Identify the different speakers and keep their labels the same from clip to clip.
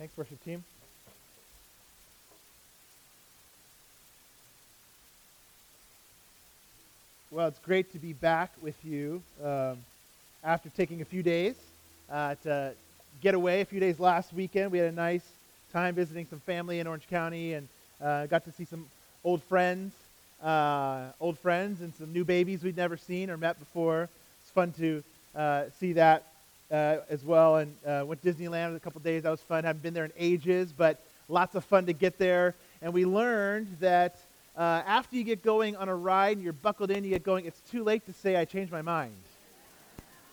Speaker 1: Thanks, worship team. Well, it's great to be back with you um, after taking a few days uh, to get away. A few days last weekend, we had a nice time visiting some family in Orange County and uh, got to see some old friends, uh, old friends, and some new babies we'd never seen or met before. It's fun to uh, see that uh, as well. And uh, went to Disneyland a couple days. That was fun. Haven't been there in ages, but lots of fun to get there. And we learned that uh, after you get going on a ride and you're buckled in, you get going, it's too late to say, I changed my mind.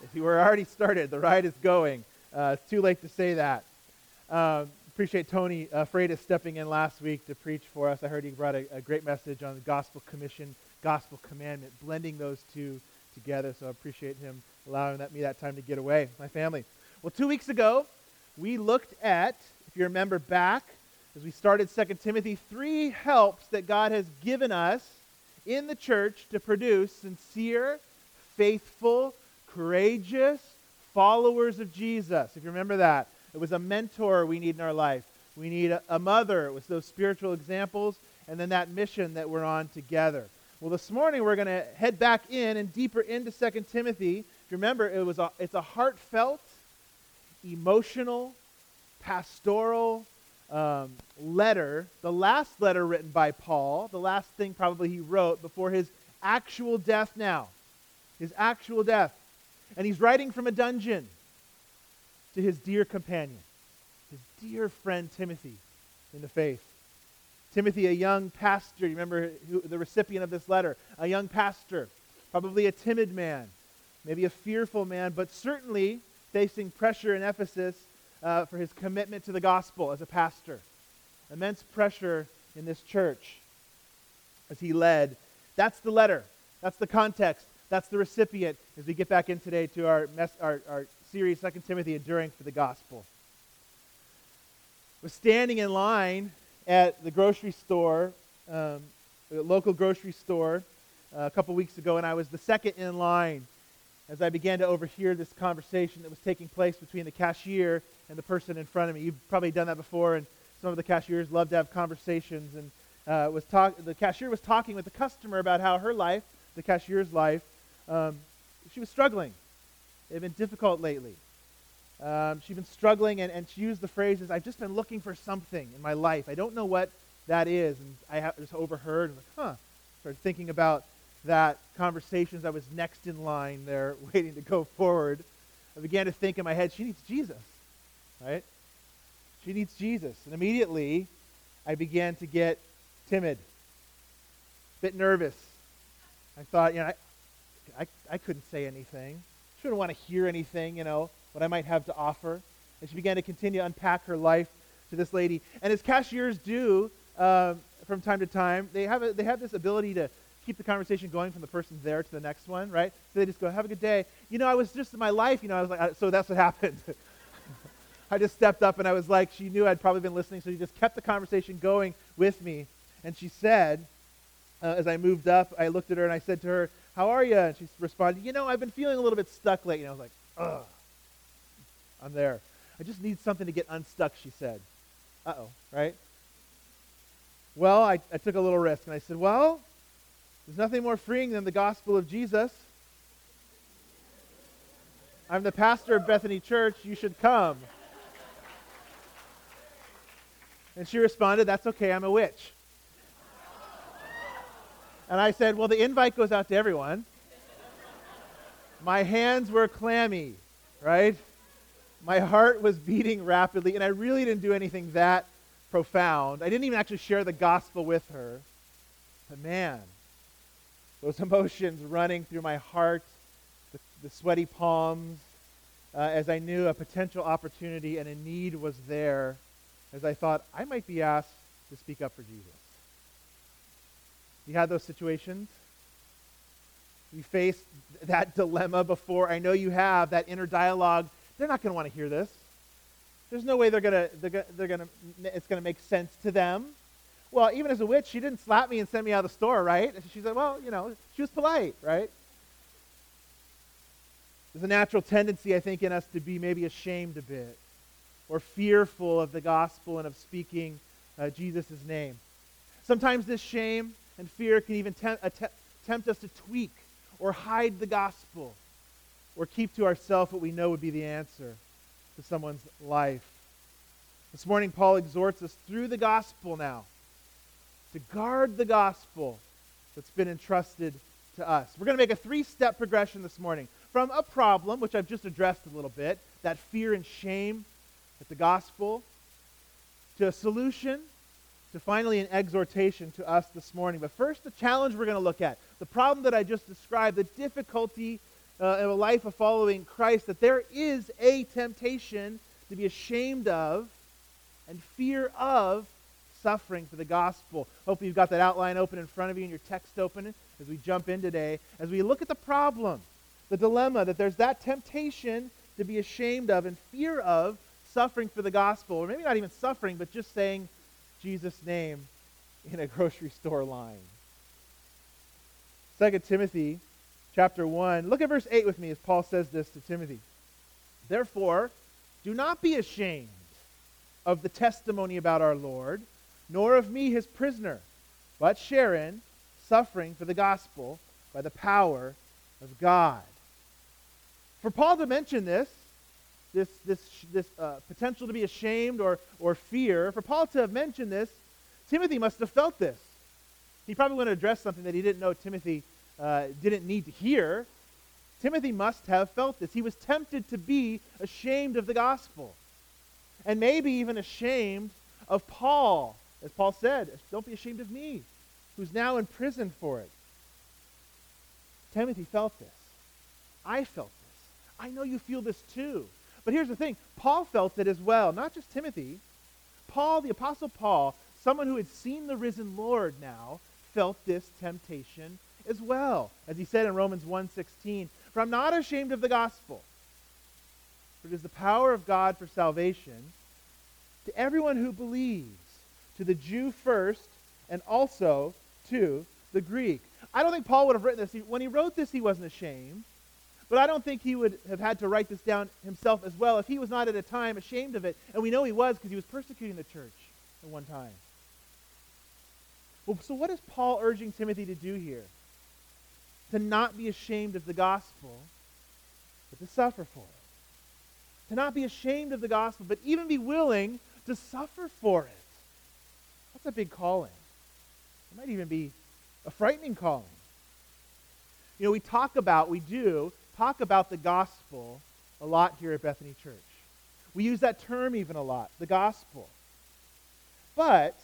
Speaker 1: If you were already started, the ride is going. Uh, it's too late to say that. Uh, appreciate Tony uh, Freitas stepping in last week to preach for us. I heard he brought a, a, great message on the gospel commission, gospel commandment, blending those two together. So I appreciate him allowing that, me that time to get away, my family. Well, two weeks ago, we looked at, if you remember back, as we started 2 Timothy, three helps that God has given us in the church to produce sincere, faithful, courageous followers of Jesus. If you remember that, it was a mentor we need in our life. We need a, a mother with those spiritual examples, and then that mission that we're on together. Well, this morning we're going to head back in and deeper into 2 Timothy you remember, it was a, it's a heartfelt, emotional, pastoral um, letter, the last letter written by Paul, the last thing probably he wrote before his actual death now. His actual death. And he's writing from a dungeon to his dear companion, his dear friend Timothy in the faith. Timothy, a young pastor, you remember who, the recipient of this letter, a young pastor, probably a timid man, maybe a fearful man, but certainly facing pressure in Ephesus uh, for his commitment to the gospel as a pastor. Immense pressure in this church as he led. That's the letter. That's the context. That's the recipient as we get back in today to our, our, our series, 2 Timothy, Enduring for the Gospel. Was standing in line at the grocery store, um, the local grocery store, uh, a couple weeks ago, and I was the second in line as I began to overhear this conversation that was taking place between the cashier and the person in front of me. You've probably done that before, and some of the cashiers love to have conversations. And uh, was talk- the cashier was talking with the customer about how her life, the cashier's life, um, she was struggling. It had been difficult lately. Um, she'd been struggling, and, and she used the phrases, I've just been looking for something in my life. I don't know what that is. And I ha- just overheard, and like, huh. Started thinking about that conversations, I was next in line there waiting to go forward. I began to think in my head, she needs Jesus, right? She needs Jesus. And immediately, I began to get timid, a bit nervous. I thought, you know, I, I, I couldn't say anything. She wouldn't want to hear anything, you know, what I might have to offer. And she began to continue to unpack her life to this lady. And as cashiers do um, from time to time, they have, a, they have this ability to keep the conversation going from the person there to the next one, right? So they just go, have a good day. You know, I was just in my life, you know, I was like, so that's what happened. I just stepped up and I was like, she knew I'd probably been listening, so she just kept the conversation going with me. And she said, uh, as I moved up, I looked at her and I said to her, how are you? And she responded, you know, I've been feeling a little bit stuck lately. And I was like, ugh, I'm there. I just need something to get unstuck, she said. Uh-oh, right? Well, I, I took a little risk and I said, well, there's nothing more freeing than the gospel of Jesus. I'm the pastor of Bethany Church. You should come. And she responded, That's okay, I'm a witch. And I said, Well, the invite goes out to everyone. My hands were clammy, right? My heart was beating rapidly, and I really didn't do anything that profound. I didn't even actually share the gospel with her. But man, those emotions running through my heart, the, the sweaty palms, uh, as I knew a potential opportunity and a need was there, as I thought I might be asked to speak up for Jesus. You had those situations? You faced that dilemma before. I know you have that inner dialogue. They're not going to want to hear this. There's no way they're going to, they're, they're going to, it's going to make sense to them. Well, even as a witch, she didn't slap me and send me out of the store, right? She said, well, you know, she was polite, right? There's a natural tendency, I think, in us to be maybe ashamed a bit. or fearful of the gospel and of speaking uh, Jesus' name. Sometimes this shame and fear can even tempt, tempt us to tweak or hide the gospel or keep to ourselves what we know would be the answer to someone's life. This morning, Paul exhorts us through the gospel now to guard the gospel that's been entrusted to us. We're going to make a three step progression this morning from a problem, which I've just addressed a little bit, that fear and shame at the gospel, to a solution, to finally an exhortation to us this morning. But first, the challenge we're going to look at the problem that I just described, the difficulty uh, in a life of following Christ, that there is a temptation to be ashamed of and fear of suffering for the gospel. Hopefully, you've got that outline open in front of you and your text open as we jump in today. As we look at the problem, the dilemma, that there's that temptation to be ashamed of and fear of suffering for the gospel, or maybe not even suffering, but just saying Jesus' name in a grocery store line. 2 Timothy chapter 1. Look at verse 8 with me as Paul says this to Timothy. Therefore, do not be ashamed of the testimony about our Lord, nor of me his prisoner, but share in suffering for the gospel by the power of God. For Paul to mention this, this, this, this uh, potential to be ashamed or, or fear, for Paul to have mentioned this, Timothy must have felt this. He probably wouldn't address something that he didn't know Timothy uh, didn't need to hear. Timothy must have felt this. He was tempted to be ashamed of the gospel. And maybe even ashamed of Paul. As Paul said, don't be ashamed of me, who's now in prison for it. Timothy felt this. I felt this. I know you feel this too. But here's the thing Paul felt it as well, not just Timothy. Paul, the Apostle Paul, someone who had seen the risen Lord now, felt this temptation as well. As he said in Romans 1:16, "For I'm not ashamed of the gospel, for it is the power of God for salvation to everyone who believes, to the Jew first, and also to the Greek." I don't think Paul would have written this. When he wrote this, he wasn't ashamed. But I don't think he would have had to write this down himself as well if he was not at a time ashamed of it. And we know he was because he was persecuting the church at one time. Well, so what is Paul urging Timothy to do here? To not be ashamed of the gospel, but to suffer for it. To not be ashamed of the gospel, but even be willing to suffer for it. That's a big calling. It might even be a frightening calling. You know, we talk about, we do, talk about the gospel a lot here at Bethany Church. We use that term even a lot, the gospel. But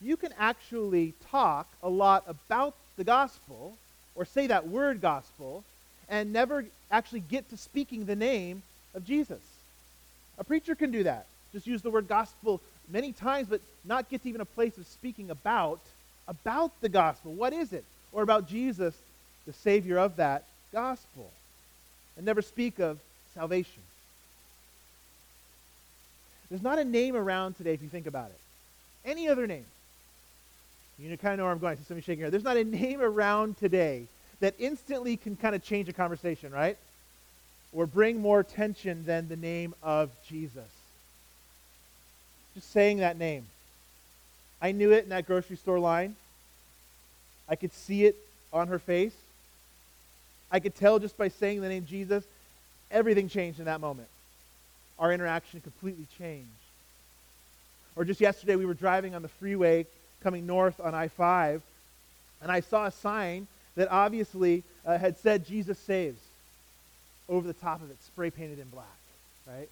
Speaker 1: you can actually talk a lot about the gospel or say that word gospel and never actually get to speaking the name of Jesus. A preacher can do that. Just use the word gospel many times, but not get to even a place of speaking about about the gospel. What is it? Or about Jesus, the Savior of that gospel and never speak of salvation. There's not a name around today if you think about it. Any other name. You kind of know where I'm going. I see somebody shaking here. There's not a name around today that instantly can kind of change a conversation, right? Or bring more tension than the name of Jesus. Just saying that name. I knew it in that grocery store line. I could see it on her face. I could tell just by saying the name Jesus, everything changed in that moment. Our interaction completely changed. Or just yesterday, we were driving on the freeway coming north on I 5, and I saw a sign that obviously uh, had said Jesus saves over the top of it, spray painted in black, right?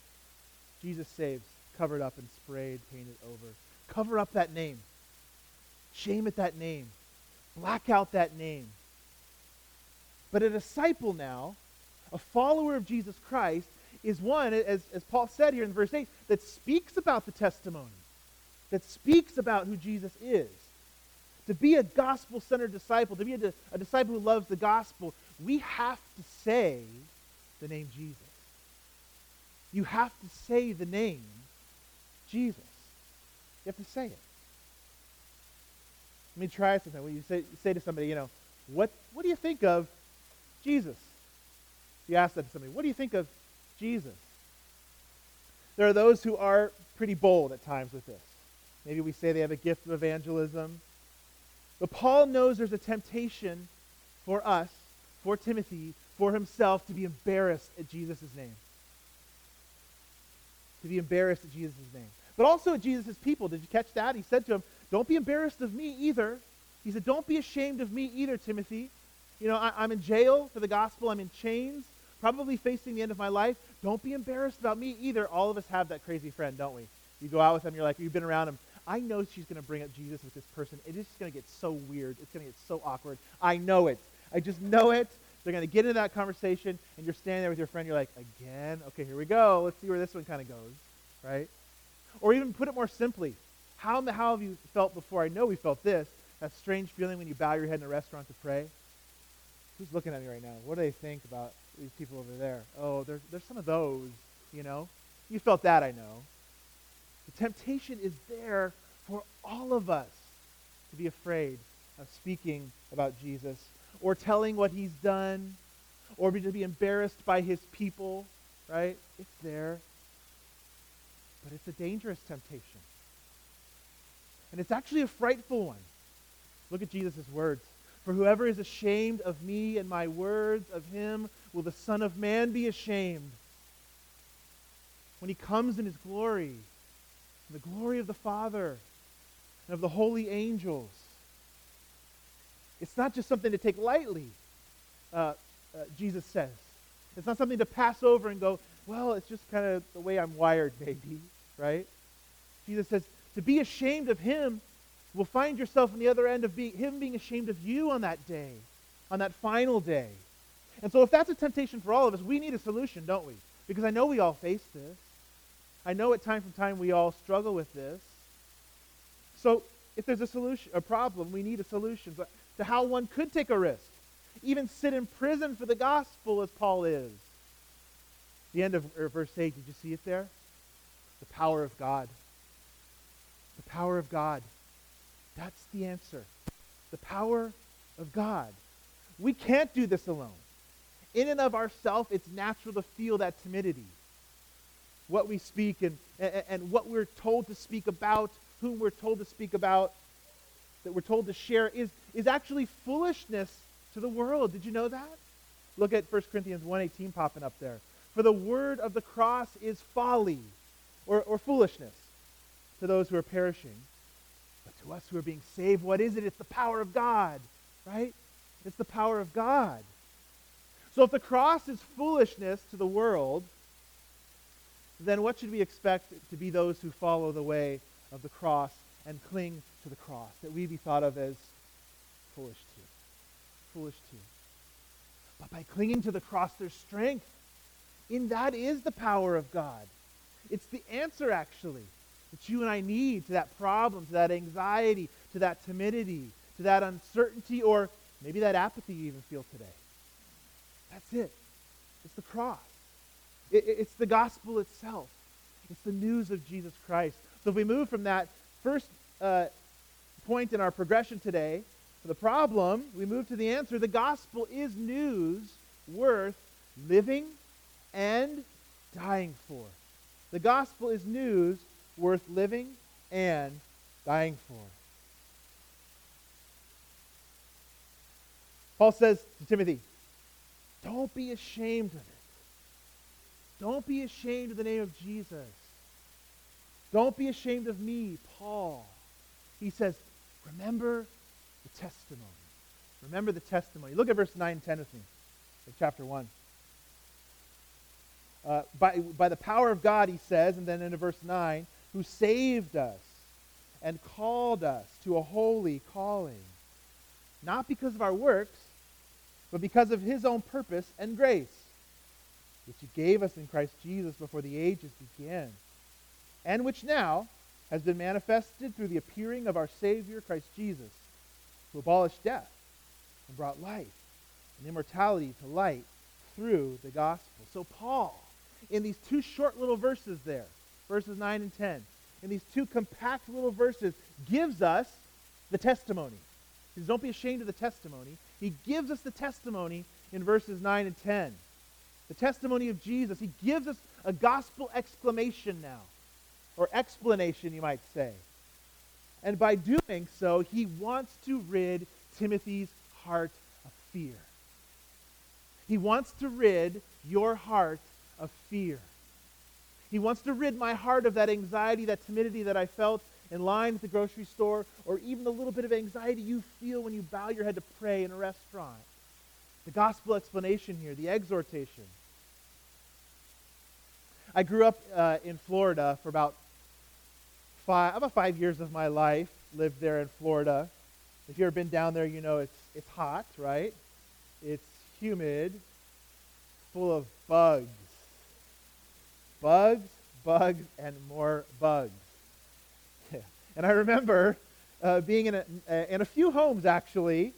Speaker 1: Jesus saves, covered up and sprayed, painted over. Cover up that name. Shame at that name. Black out that name. But a disciple now, a follower of Jesus Christ, is one, as, as Paul said here in verse 8, that speaks about the testimony, that speaks about who Jesus is. To be a gospel centered disciple, to be a, a disciple who loves the gospel, we have to say the name Jesus. You have to say the name Jesus. You have to say it. Let me try something. When you say, say to somebody, you know, what, what do you think of Jesus. You ask that to somebody, what do you think of Jesus? There are those who are pretty bold at times with this. Maybe we say they have a gift of evangelism. But Paul knows there's a temptation for us, for Timothy, for himself to be embarrassed at Jesus' name. To be embarrassed at Jesus' name. But also Jesus' people. Did you catch that? He said to him, Don't be embarrassed of me either. He said, Don't be ashamed of me either, Timothy. You know, I, am in jail for the gospel. I'm in chains, probably facing the end of my life. Don't be embarrassed about me either. All of us have that crazy friend, don't we? You go out with them, you're like, you've been around him. I know she's going to bring up Jesus with this person. It is just going to get so weird. It's going to get so awkward. I know it. I just know it. They're going to get into that conversation, and you're standing there with your friend. You're like, again? Okay, here we go. Let's see where this one kind of goes, right? Or even put it more simply. How, how have you felt before? I know we felt this. That strange feeling when you bow your head in a restaurant to pray. Who's looking at me right now? What do they think about these people over there? Oh, there's, there's some of those, you know? You felt that, I know. The temptation is there for all of us to be afraid of speaking about Jesus or telling what he's done or to be embarrassed by his people, right? It's there. But it's a dangerous temptation. And it's actually a frightful one. Look at Jesus' words. For whoever is ashamed of me and my words, of him will the Son of Man be ashamed. When he comes in his glory, in the glory of the Father and of the holy angels. It's not just something to take lightly, uh, uh, Jesus says. It's not something to pass over and go, well, it's just kind of the way I'm wired, maybe, right? Jesus says, to be ashamed of him will find yourself on the other end of being, him being ashamed of you on that day, on that final day. And so if that's a temptation for all of us, we need a solution, don't we? Because I know we all face this. I know at time from time we all struggle with this. So if there's a solution, a problem, we need a solution to how one could take a risk, even sit in prison for the gospel as Paul is. The end of verse 8, did you see it there? The power of God. The power of God. That's the answer. The power of God. We can't do this alone. In and of ourselves, it's natural to feel that timidity what we speak and, and, and what we're told to speak about, whom we're told to speak about, that we're told to share, is, is actually foolishness to the world. Did you know that? Look at 1 Corinthians 1.18 popping up there. For the word of the cross is folly or, or foolishness to those who are perishing. But to us who are being saved, what is it? It's the power of God, right? It's the power of God. So if the cross is foolishness to the world, then what should we expect to be those who follow the way of the cross and cling to the cross? That we be thought of as foolish too. Foolish too. But by clinging to the cross, there's strength. In that is the power of God. It's the answer, actually, that you and I need to that problem, to that anxiety, to that timidity, to that uncertainty, or maybe that apathy you even feel today. That's it. It's the cross. It, it's the gospel itself. It's the news of Jesus Christ. So if we move from that first uh, point in our progression today, to the problem, we move to the answer. The gospel is news worth living and dying for. The gospel is news worth living and dying for. Paul says to Timothy, don't be ashamed of it. Don't be ashamed of the name of Jesus. Don't be ashamed of me, Paul. He says, remember the testimony. Remember the testimony. Look at verse 9 and 10 with me chapter 1. Uh, by, by the power of God, he says, and then in verse 9, who saved us and called us to a holy calling, not because of our works, but because of his own purpose and grace which he gave us in Christ Jesus before the ages began, and which now has been manifested through the appearing of our Savior, Christ Jesus, who abolished death and brought life and immortality to light through the gospel. So, Paul, in these two short little verses there, verses 9 and 10, in these two compact little verses, gives us the testimony. He says, Don't be ashamed of the testimony. He gives us the testimony in verses 9 and 10 the testimony of Jesus. He gives us a gospel exclamation now, or explanation, you might say. And by doing so, he wants to rid Timothy's heart of fear. He wants to rid your heart of fear. He wants to rid my heart of that anxiety, that timidity that I felt in line at the grocery store, or even the little bit of anxiety you feel when you bow your head to pray in a restaurant. The gospel explanation here, the exhortation. I grew up uh, in Florida for about five, about five years of my life. Lived there in Florida. If you've ever been down there, you know it's it's hot, right? It's humid, full of bugs, bugs, bugs, and more bugs. And I remember uh, being in a, in a few homes, actually,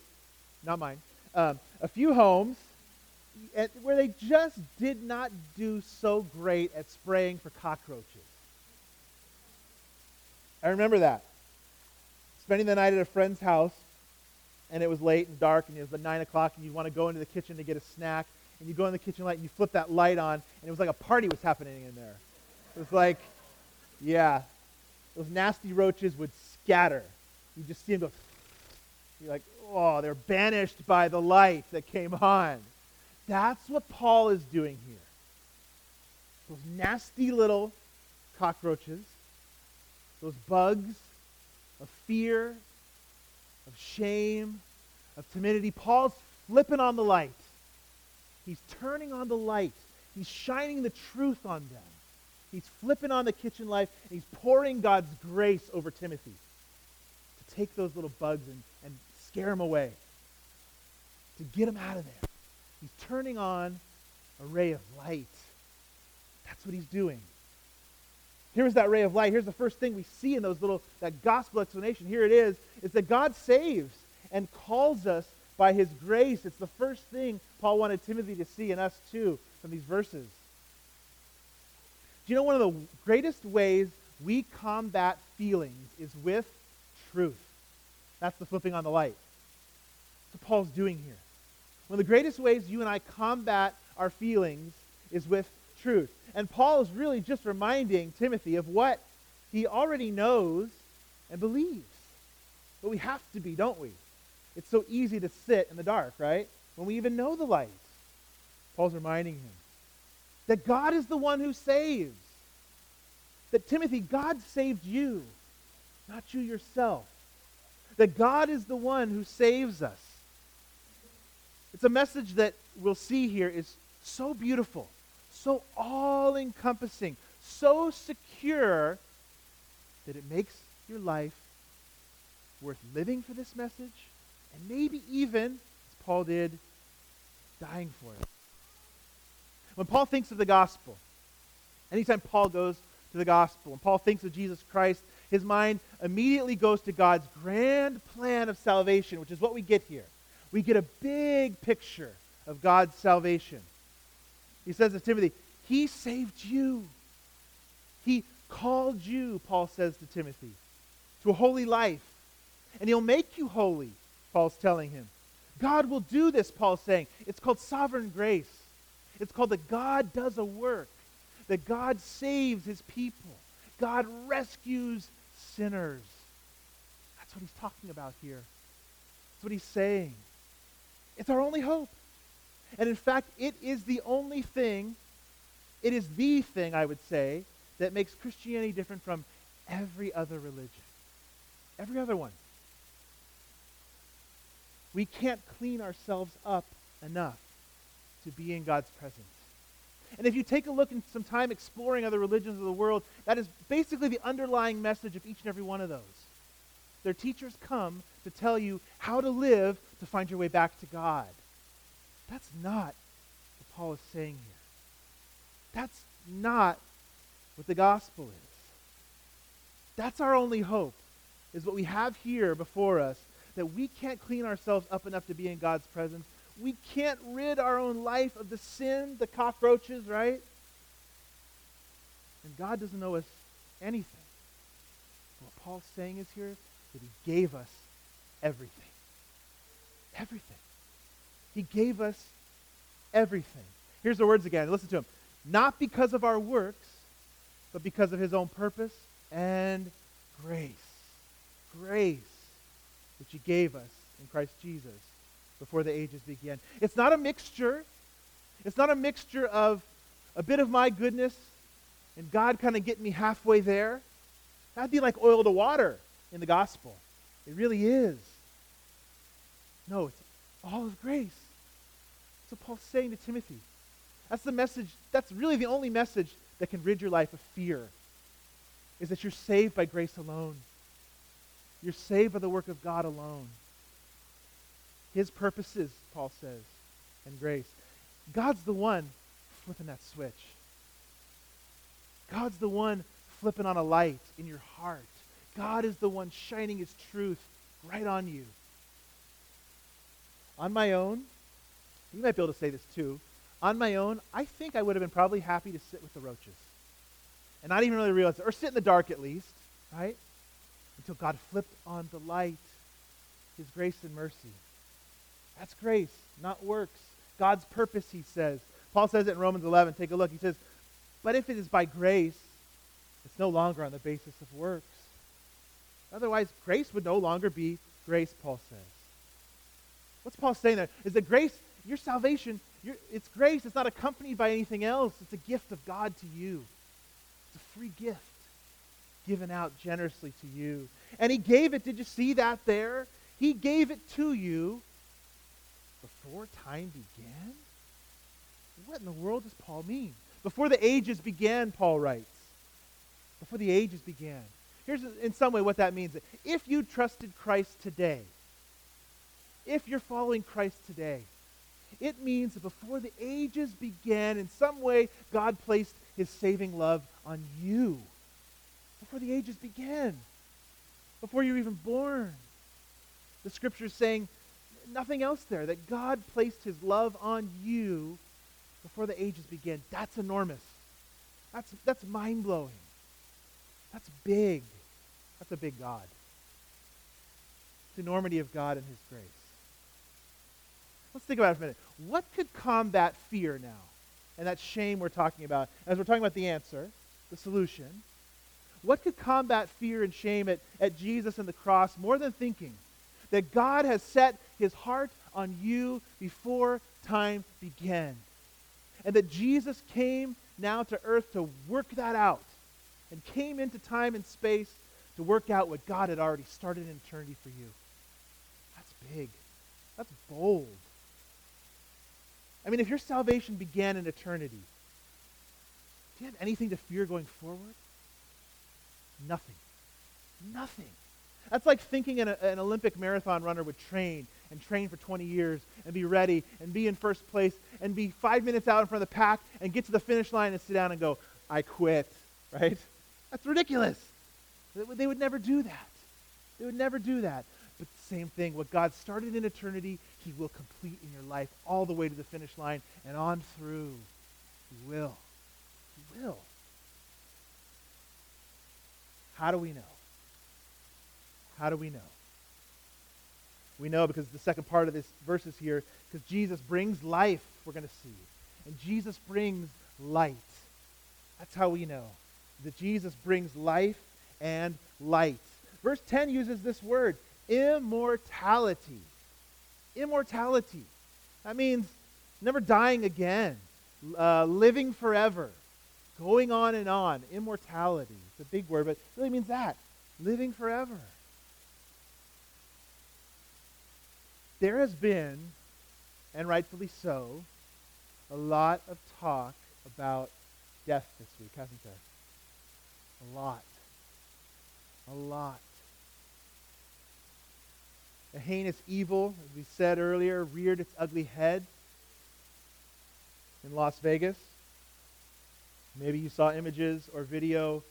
Speaker 1: not mine, um, a few homes at, where they just did not do so great at spraying for cockroaches. I remember that. Spending the night at a friend's house, and it was late and dark, and it was about 9 o'clock, and you want to go into the kitchen to get a snack, and you go in the kitchen light, and you flip that light on, and it was like a party was happening in there. It was like, yeah, those nasty roaches would scatter. You just see them go, you're like, oh, they're banished by the light that came on. That's what Paul is doing here. Those nasty little cockroaches, those bugs of fear, of shame, of timidity. Paul's flipping on the light. He's turning on the light. He's shining the truth on them. He's flipping on the kitchen and he's pouring God's grace over Timothy to take those little bugs and, and scare them away, to get them out of there. He's turning on a ray of light. That's what he's doing. Here's that ray of light. Here's the first thing we see in those little that gospel explanation. Here it is, is that God saves and calls us by his grace. It's the first thing Paul wanted Timothy to see and us too from these verses. Do you know one of the greatest ways we combat feelings is with truth? That's the flipping on the light. That's what Paul's doing here. One of the greatest ways you and I combat our feelings is with truth. And Paul is really just reminding Timothy of what he already knows and believes. But we have to be, don't we? It's so easy to sit in the dark, right? When we even know the light. Paul's reminding him that God is the one who saves. That Timothy, God saved you, not you yourself. That God is the one who saves us. It's a message that we'll see here is so beautiful, so all encompassing, so secure that it makes your life worth living for this message and maybe even, as Paul did, dying for it. When Paul thinks of the gospel, anytime Paul goes to the gospel and Paul thinks of Jesus Christ, his mind immediately goes to God's grand plan of salvation, which is what we get here we get a big picture of God's salvation. He says to Timothy, He saved you. He called you, Paul says to Timothy, to a holy life. And He'll make you holy, Paul's telling him. God will do this, Paul's saying. It's called sovereign grace. It's called that God does a work, that God saves His people, God rescues sinners. That's what He's talking about here. That's what He's saying. It's our only hope. And in fact, it is the only thing, it is the thing, I would say, that makes Christianity different from every other religion. Every other one. We can't clean ourselves up enough to be in God's presence. And if you take a look and some time exploring other religions of the world, that is basically the underlying message of each and every one of those. Their teachers come to tell you how to live to find your way back to God. That's not what Paul is saying here. That's not what the gospel is. That's our only hope, is what we have here before us, that we can't clean ourselves up enough to be in God's presence. We can't rid our own life of the sin, the cockroaches, right? And God doesn't owe us anything. What Paul's saying is here that he gave us everything. Everything. He gave us everything. Here's the words again. Listen to him. not because of our works, but because of his own purpose and grace. Grace, he gave us in Christ Jesus before the ages began. It's not a mixture. It's not a mixture of a bit of my goodness and God kind of getting me halfway there. That'd be like oil to water in the gospel. It really is. No, it's all of grace. That's what Paul's saying to Timothy. That's the message, that's really the only message that can rid your life of fear, is that you're saved by grace alone. You're saved by the work of God alone. His purposes, Paul says, and grace. God's the one flipping that switch. God's the one flipping on a light in your heart. God is the one shining his truth right on you. On my own, you might be able to say this too. On my own, I think I would have been probably happy to sit with the roaches and not even really realize it, or sit in the dark at least, right? Until God flipped on the light, his grace and mercy. That's grace, not works. God's purpose, he says. Paul says it in Romans 11. Take a look. He says, But if it is by grace, it's no longer on the basis of works. Otherwise, grace would no longer be grace, Paul says. What's Paul saying there? Is that grace, your salvation, your, it's grace. It's not accompanied by anything else. It's a gift of God to you. It's a free gift given out generously to you. And he gave it, did you see that there? He gave it to you before time began? What in the world does Paul mean? Before the ages began, Paul writes. Before the ages began. Here's in some way what that means. If you trusted Christ today, if you're following Christ today, it means that before the ages began, in some way, God placed his saving love on you. Before the ages began. Before you were even born. The scripture is saying nothing else there, that God placed his love on you before the ages began. That's enormous. That's, that's mind blowing. That's big. That's a big God. The enormity of God and his grace. Let's think about it for a minute. What could combat fear now? And that shame we're talking about. As we're talking about the answer, the solution. What could combat fear and shame at, at Jesus and the cross more than thinking that God has set his heart on you before time began? And that Jesus came now to earth to work that out and came into time and space to work out what God had already started in eternity for you. That's big. That's bold. I mean, if your salvation began in eternity, do you have anything to fear going forward? Nothing. Nothing. That's like thinking an, an Olympic marathon runner would train and train for 20 years and be ready and be in first place and be five minutes out in front of the pack and get to the finish line and sit down and go, I quit, right? That's ridiculous. They would never do that. They would never do that. But same thing, what God started in eternity, he will complete in your life all the way to the finish line and on through. He will. He will. How do we know? How do we know? We know because the second part of this verse is here, because Jesus brings life, we're going to see. And Jesus brings light. That's how we know that Jesus brings life and light. Verse 10 uses this word, immortality. Immortality. That means never dying again, uh, living forever, going on and on. Immortality. A big word, but really means that living forever. There has been, and rightfully so, a lot of talk about death this week, hasn't there? A lot. A lot. A heinous evil, as we said earlier, reared its ugly head in Las Vegas. Maybe you saw images or video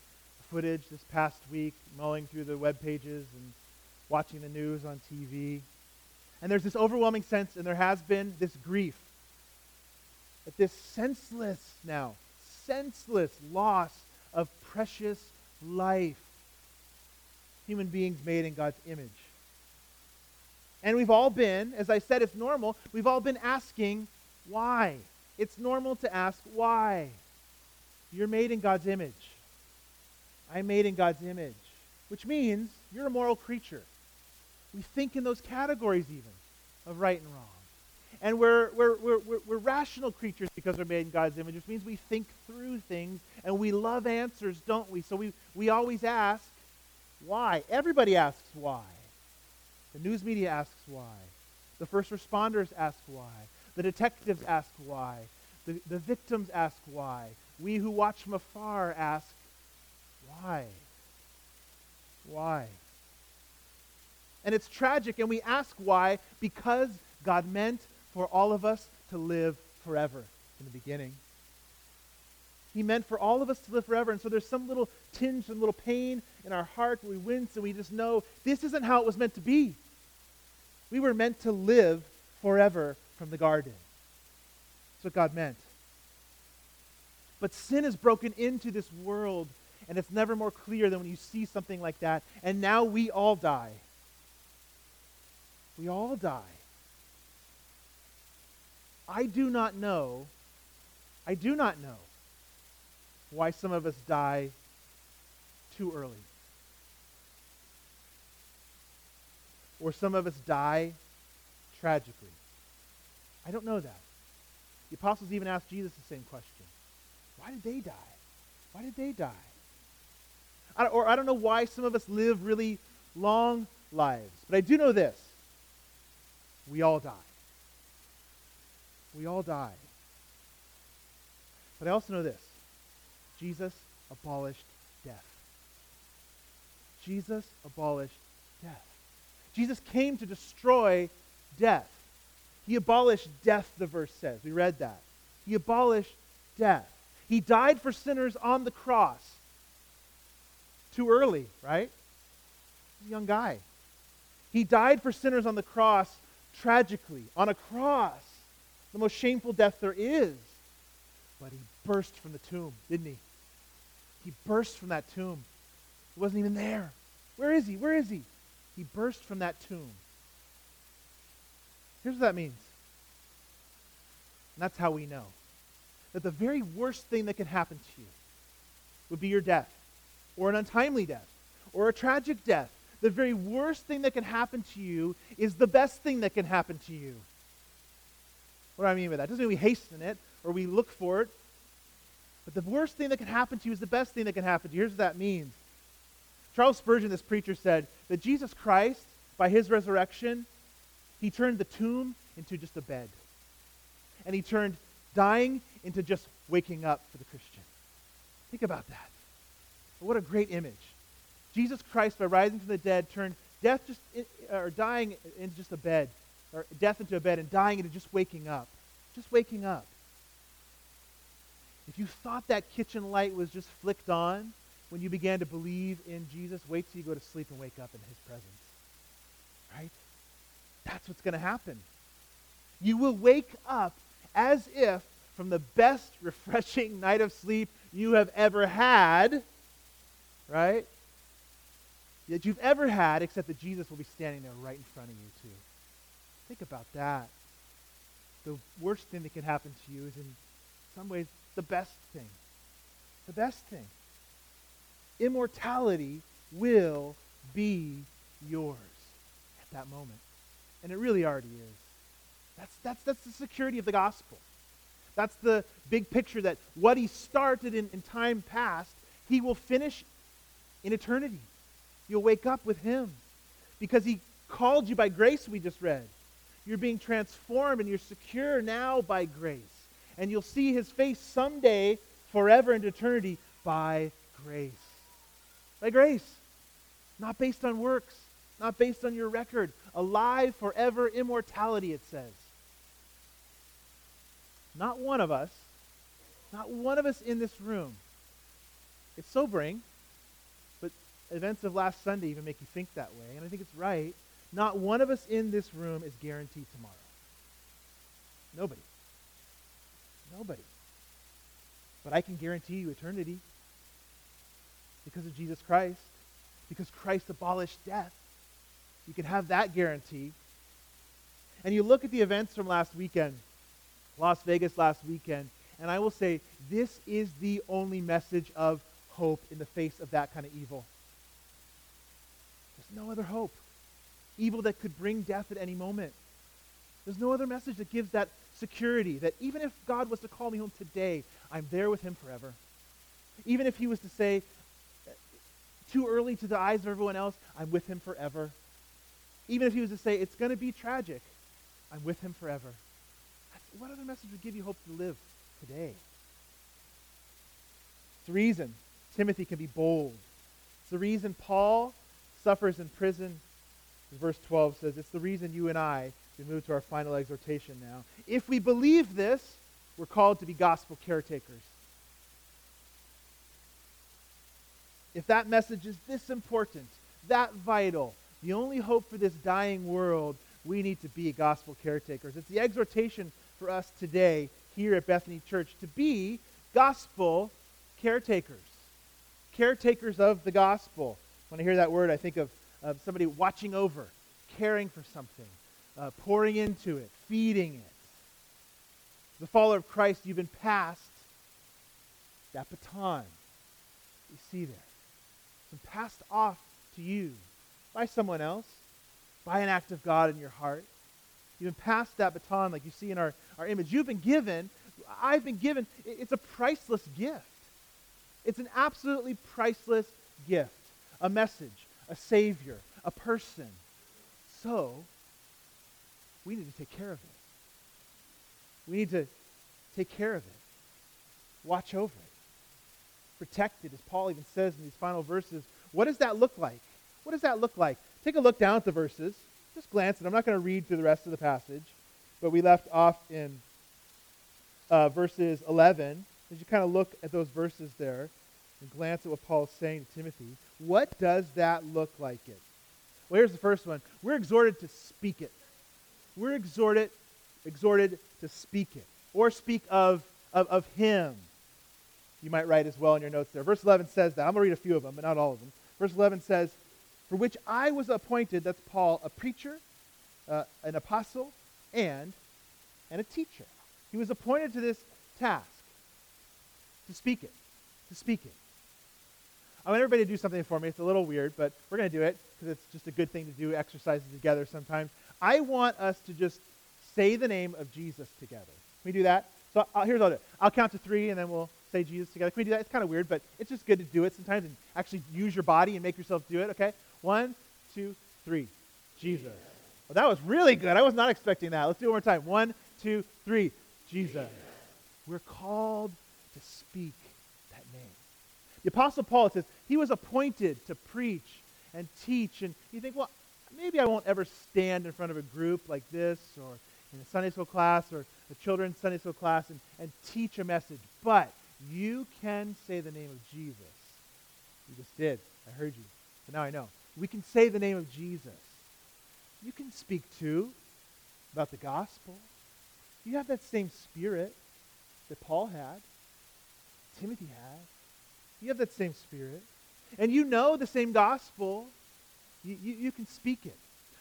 Speaker 1: footage this past week, mulling through the web pages and watching the news on TV. And there's this overwhelming sense, and there has been this grief at this senseless now, senseless loss of precious life. Human beings made in God's image. And we've all been, as I said, it's normal, we've all been asking why. It's normal to ask why. You're made in God's image. I'm made in God's image, which means you're a moral creature. We think in those categories even of right and wrong. And we're, we're, we're, we're, rational creatures because we're made in God's image, which means we think through things and we love answers, don't we? So we, we always ask, why? Everybody asks why. The news media asks why. The first responders ask why. The detectives ask why. The, the victims ask why. We who watch from afar ask why. Why? And it's tragic, and we ask why because God meant for all of us to live forever in the beginning. He meant for all of us to live forever. And so there's some little tinge, some little pain in our heart we wince and we just know this isn't how it was meant to be. We were meant to live forever from the garden. That's what God meant. But sin has broken into this world, and it's never more clear than when you see something like that. And now we all die. We all die. I do not know, I do not know why some of us die too early. Or some of us die tragically. I don't know that. The apostles even asked Jesus the same question. Why did they die? Why did they die? I or I don't know why some of us live really long lives. But I do know this. We all die. We all die. But I also know this Jesus abolished death. Jesus abolished death. Jesus came to destroy death. He abolished death, the verse says. We read that. He abolished death. He died for sinners on the cross. Too early, right? young guy. He died for sinners on the cross tragically, on a cross the most shameful death there is. But he burst from the tomb, didn't he? He burst from that tomb. He wasn't even there. Where is he? Where is he? He burst from that tomb. Here's what that means. And that's how we know that the very worst thing that can happen to you would be your death, or an untimely death, or a tragic death. The very worst thing that can happen to you is the best thing that can happen to you. What do I mean by that? Doesn't mean we hasten it or we look for it. But the worst thing that can happen to you is the best thing that can happen to you. Here's what that means. Charles Spurgeon, this preacher, said that Jesus Christ, by his resurrection, he turned the tomb into just a bed. And he turned dying into just waking up for the Christian. Think about that. What a great image. Jesus Christ, by rising from the dead, turned death just in, or dying into just a bed or death into a bed and dying into just waking up. Just waking up. If you thought that kitchen light was just flicked on when you began to believe in Jesus, wait till you go to sleep and wake up in his presence. Right? That's what's going to happen. You will wake up as if from the best refreshing night of sleep you have ever had, right? That you've ever had, except that Jesus will be standing there right in front of you, too. Think about that. The worst thing that can happen to you is in some ways the best thing. The best thing. Immortality will be yours at that moment. And it really already is. That's, that's, that's the security of the gospel. That's the big picture that what he started in, in time past, he will finish in eternity. You'll wake up with him because he called you by grace, we just read. You're being transformed and you're secure now by grace. And you'll see his face someday, forever in eternity, by grace. By grace. Not based on works, not based on your record. Alive forever, immortality, it says. Not one of us, not one of us in this room. It's sobering, events of last Sunday even make you think that way, and I think it's right. Not one of us in this room is guaranteed tomorrow. Nobody. Nobody. But I can guarantee you eternity because of Jesus Christ, because Christ abolished death. You can have that guarantee. And you look at the events from last weekend, Las Vegas last weekend, And I will say, this is the only message of hope in the face of that kind of evil. There's no other hope. Evil that could bring death at any moment. There's no other message that gives that security that even if God was to call me home today, I'm there with him forever. Even if he was to say, too early to the eyes of everyone else, I'm with him forever. Even if he was to say, it's going to be tragic, I'm with him forever. What other message would give you hope to live today? It's the reason Timothy can be bold. It's the reason Paul suffers in prison. Verse 12 says, It's the reason you and I, we move to our final exhortation now. If we believe this, we're called to be gospel caretakers. If that message is this important, that vital, the only hope for this dying world, we need to be gospel caretakers. It's the exhortation for us today here at Bethany Church to be gospel caretakers. Caretakers of the gospel. When I hear that word, I think of, of somebody watching over, caring for something, uh, pouring into it, feeding it. The follower of Christ, you've been passed that baton. You see there. It's been passed off to you by someone else, by an act of God in your heart. You've been passed that baton like you see in our, our image. You've been given, I've been given, it's a priceless gift. It's an absolutely priceless gift. A message, a savior, a person. So, we need to take care of it. We need to take care of it. Watch over it. Protect it, as Paul even says in these final verses. What does that look like? What does that look like? Take a look down at the verses. Just glance, and I'm not going to read through the rest of the passage, but we left off in uh, verses 11. As you kind of look at those verses there and glance at what Paul is saying to Timothy, what does that look like it? Well, here's the first one. We're exhorted to speak it. We're exhorted, exhorted to speak it or speak of, of, of him. You might write as well in your notes there. Verse 11 says that. I'm going to read a few of them, but not all of them. Verse 11 says, For which I was appointed, that's Paul, a preacher, uh, an apostle, and, and a teacher. He was appointed to this task to speak it, to speak it. I want everybody to do something for me. It's a little weird, but we're going to do it because it's just a good thing to do exercises together sometimes. I want us to just say the name of Jesus together. Can we do that? So I'll, here's what I'll do. I'll count to three, and then we'll say Jesus together. Can we do that? It's kind of weird, but it's just good to do it sometimes and actually use your body and make yourself do it, okay? One, two, three. Jesus. Well, that was really good. I was not expecting that. Let's do it one more time. One, two, three. Jesus. We're called to speak. The Apostle Paul says he was appointed to preach and teach. And you think, well, maybe I won't ever stand in front of a group like this or in a Sunday school class or a children's Sunday school class and, and teach a message. But you can say the name of Jesus. You just did. I heard you. So now I know. We can say the name of Jesus. You can speak too about the gospel. You have that same spirit that Paul had, Timothy had. You have that same spirit. And you know the same gospel. You, you, you can speak it.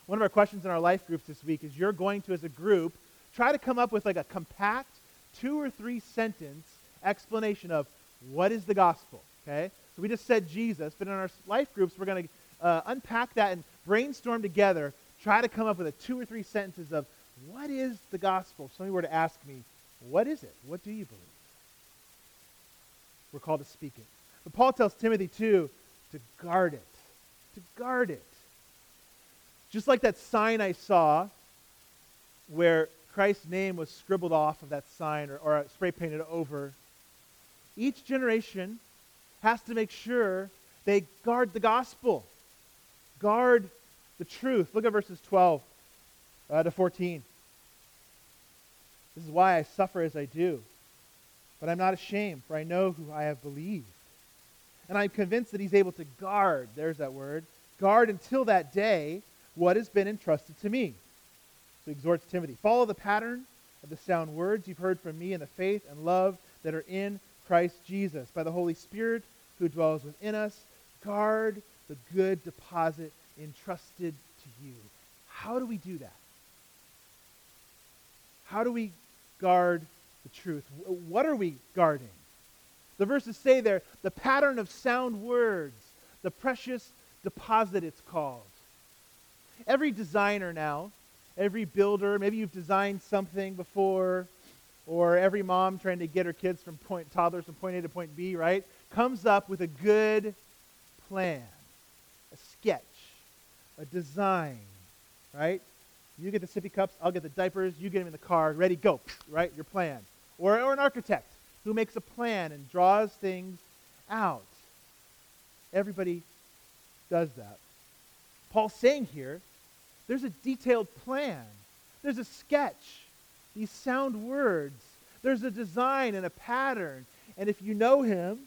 Speaker 1: One of our questions in our life groups this week is you're going to, as a group, try to come up with like a compact two or three sentence explanation of what is the gospel. Okay? So we just said Jesus, but in our life groups, we're going to uh, unpack that and brainstorm together, try to come up with a two or three sentences of what is the gospel. If somebody were to ask me, what is it? What do you believe? We're called to speak it. But Paul tells Timothy, too, to guard it. To guard it. Just like that sign I saw where Christ's name was scribbled off of that sign or, or spray painted over, each generation has to make sure they guard the gospel, guard the truth. Look at verses 12 uh, to 14. This is why I suffer as I do. But I'm not ashamed, for I know who I have believed. And I'm convinced that he's able to guard, there's that word, guard until that day what has been entrusted to me. So he exhorts Timothy follow the pattern of the sound words you've heard from me in the faith and love that are in Christ Jesus. By the Holy Spirit who dwells within us, guard the good deposit entrusted to you. How do we do that? How do we guard the truth. What are we guarding? The verses say there the pattern of sound words, the precious deposit, it's called. Every designer now, every builder, maybe you've designed something before, or every mom trying to get her kids from point, toddlers from point A to point B, right, comes up with a good plan, a sketch, a design, right? You get the sippy cups, I'll get the diapers, you get them in the car, ready, go, right? Your plan. Or, or an architect who makes a plan and draws things out. Everybody does that. Paul's saying here there's a detailed plan, there's a sketch, these sound words, there's a design and a pattern. And if you know him,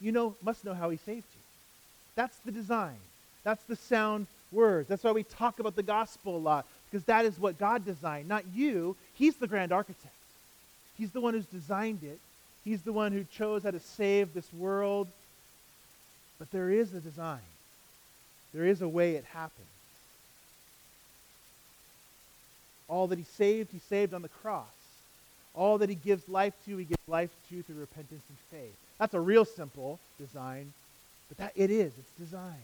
Speaker 1: you know must know how he saved you. That's the design. That's the sound words. That's why we talk about the gospel a lot, because that is what God designed, not you. He's the grand architect. He's the one who's designed it. He's the one who chose how to save this world. But there is a design. There is a way it happens. All that he saved, he saved on the cross. All that he gives life to, he gives life to through repentance and faith. That's a real simple design, but that it is. It's design.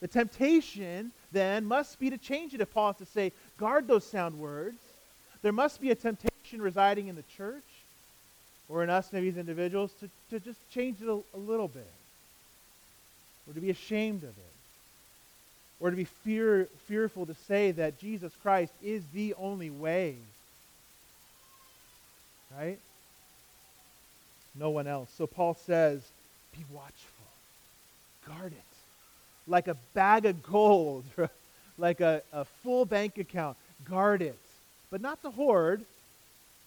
Speaker 1: The temptation then must be to change it if Paul has to say, guard those sound words. There must be a temptation residing in the church or in us, maybe as individuals, to, to just change it a, a little bit or to be ashamed of it or to be fear, fearful to say that Jesus Christ is the only way. Right? No one else. So Paul says, be watchful, guard it like a bag of gold, like a, a full bank account. Guard it, but not to hoard,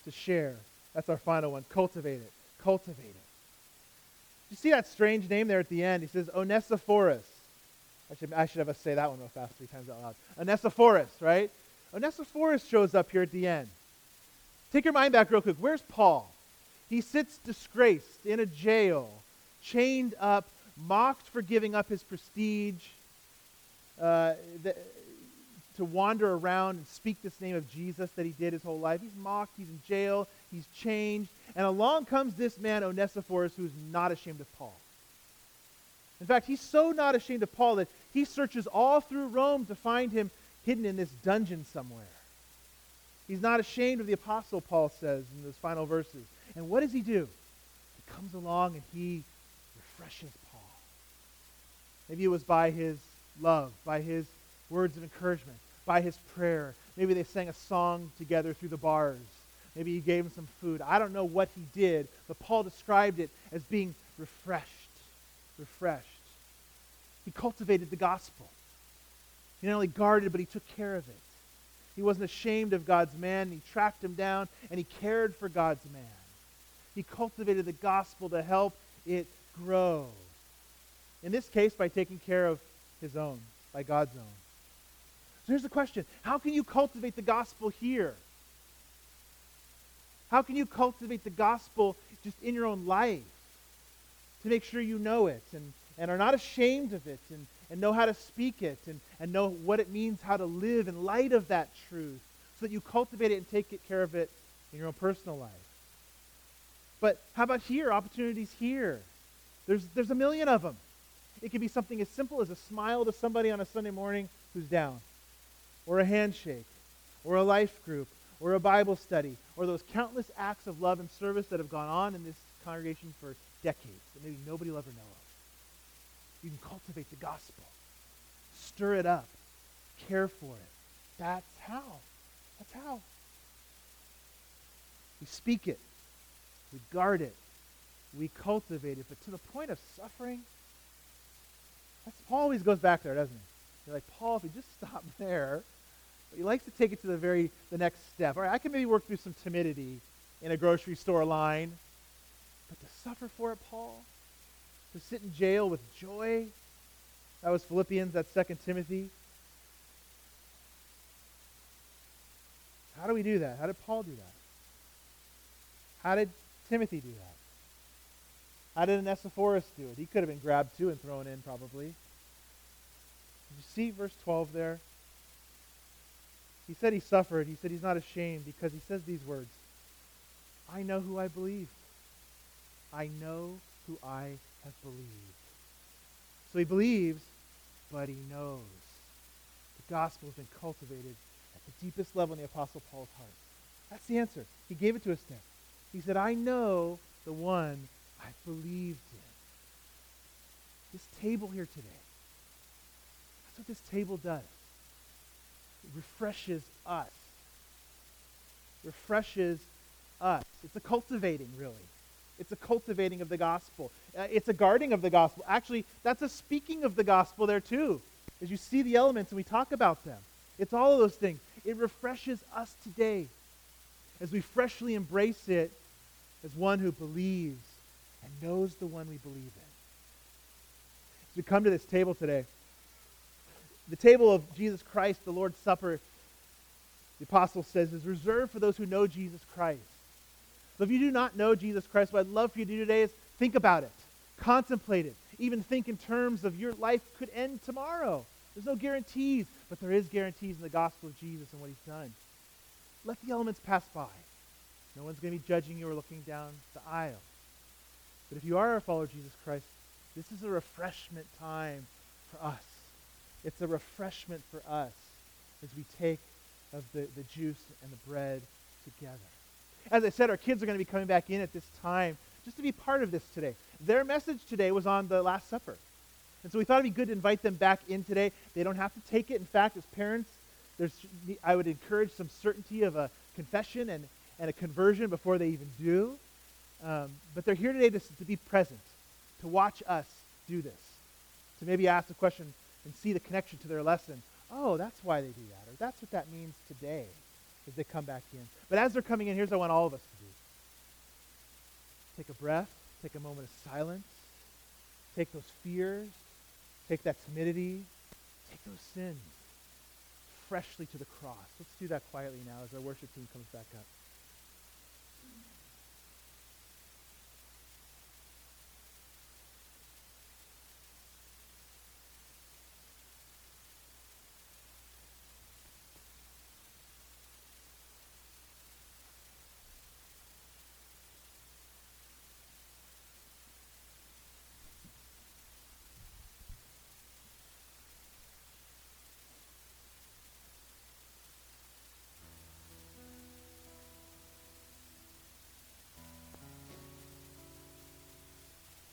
Speaker 1: to share. That's our final one. Cultivate it. Cultivate it. You see that strange name there at the end? He says Onesiphorus. I should, I should have us say that one real fast three times out loud. Onesiphorus, right? Onesiphorus shows up here at the end. Take your mind back real quick. Where's Paul? He sits disgraced in a jail, chained up, mocked for giving up his prestige, uh, the, to wander around and speak this name of Jesus that he did his whole life. He's mocked, he's in jail, he's changed. And along comes this man, Onesiphorus, who's not ashamed of Paul. In fact, he's so not ashamed of Paul that he searches all through Rome to find him hidden in this dungeon somewhere. He's not ashamed of the apostle, Paul says in those final verses. And what does he do? He comes along and he refreshes Paul. Maybe it was by his love, by his words of encouragement, by his prayer. Maybe they sang a song together through the bars. Maybe he gave him some food. I don't know what he did, but Paul described it as being refreshed. Refreshed. He cultivated the gospel. He not only guarded, but he took care of it. He wasn't ashamed of God's man. He tracked him down, and he cared for God's man. He cultivated the gospel to help it grow. In this case, by taking care of his own, by God's own. So here's the question How can you cultivate the gospel here? How can you cultivate the gospel just in your own life to make sure you know it and, and are not ashamed of it and, and know how to speak it and, and know what it means, how to live in light of that truth so that you cultivate it and take care of it in your own personal life? But how about here? Opportunities here. There's, there's a million of them. It could be something as simple as a smile to somebody on a Sunday morning who's down, or a handshake, or a life group, or a Bible study, or those countless acts of love and service that have gone on in this congregation for decades that maybe nobody will ever know of. You can cultivate the gospel, stir it up, care for it. That's how. That's how. We speak it, we guard it, we cultivate it, but to the point of suffering, that's, always goes back there, doesn't he? You're like, Paul, if you just stop there, but he likes to take it to the very the next step. All right, I can maybe work through some timidity in a grocery store line, but to suffer for it, Paul, to sit in jail with joy, that was Philippians, that's Second Timothy. How do we do that? How did Paul do that? How did Timothy do that? How did Onesiphorus do it? He could have been grabbed too and thrown in, probably. You see verse 12 there? He said he suffered. He said he's not ashamed because he says these words I know who I believe. I know who I have believed. So he believes, but he knows. The gospel has been cultivated at the deepest level in the Apostle Paul's heart. That's the answer. He gave it to us there. He said, I know the one I believed in. This table here today, that's what this table does. It refreshes us. Refreshes us. It's a cultivating, really. It's a cultivating of the gospel. Uh, it's a guarding of the gospel. Actually, that's a speaking of the gospel there too. As you see the elements and we talk about them. It's all of those things. It refreshes us today as we freshly embrace it as one who believes and knows the one we believe in. As we come to this table today, the table of Jesus Christ, the Lord's Supper, the apostle says, is reserved for those who know Jesus Christ. So if you do not know Jesus Christ, what I'd love for you to do today is think about it, contemplate it, even think in terms of your life could end tomorrow. There's no guarantees, but there is guarantees in the gospel of Jesus and what he's done. Let the elements pass by. No one's going to be judging you or looking down the aisle. But if you are a follower of Jesus Christ, this is a refreshment time for us. It's a refreshment for us as we take of the, the juice and the bread together. As I said, our kids are going to be coming back in at this time just to be part of this today. Their message today was on the Last Supper. And so we thought it'd be good to invite them back in today. They don't have to take it. In fact, as parents, there's, I would encourage some certainty of a confession and, and a conversion before they even do. Um, but they're here today to, to be present, to watch us do this, to maybe ask the question and see the connection to their lesson. Oh, that's why they do that, or that's what that means today as they come back in. But as they're coming in, here's what I want all of us to do take a breath, take a moment of silence, take those fears, take that timidity, take those sins freshly to the cross. Let's do that quietly now as our worship team comes back up.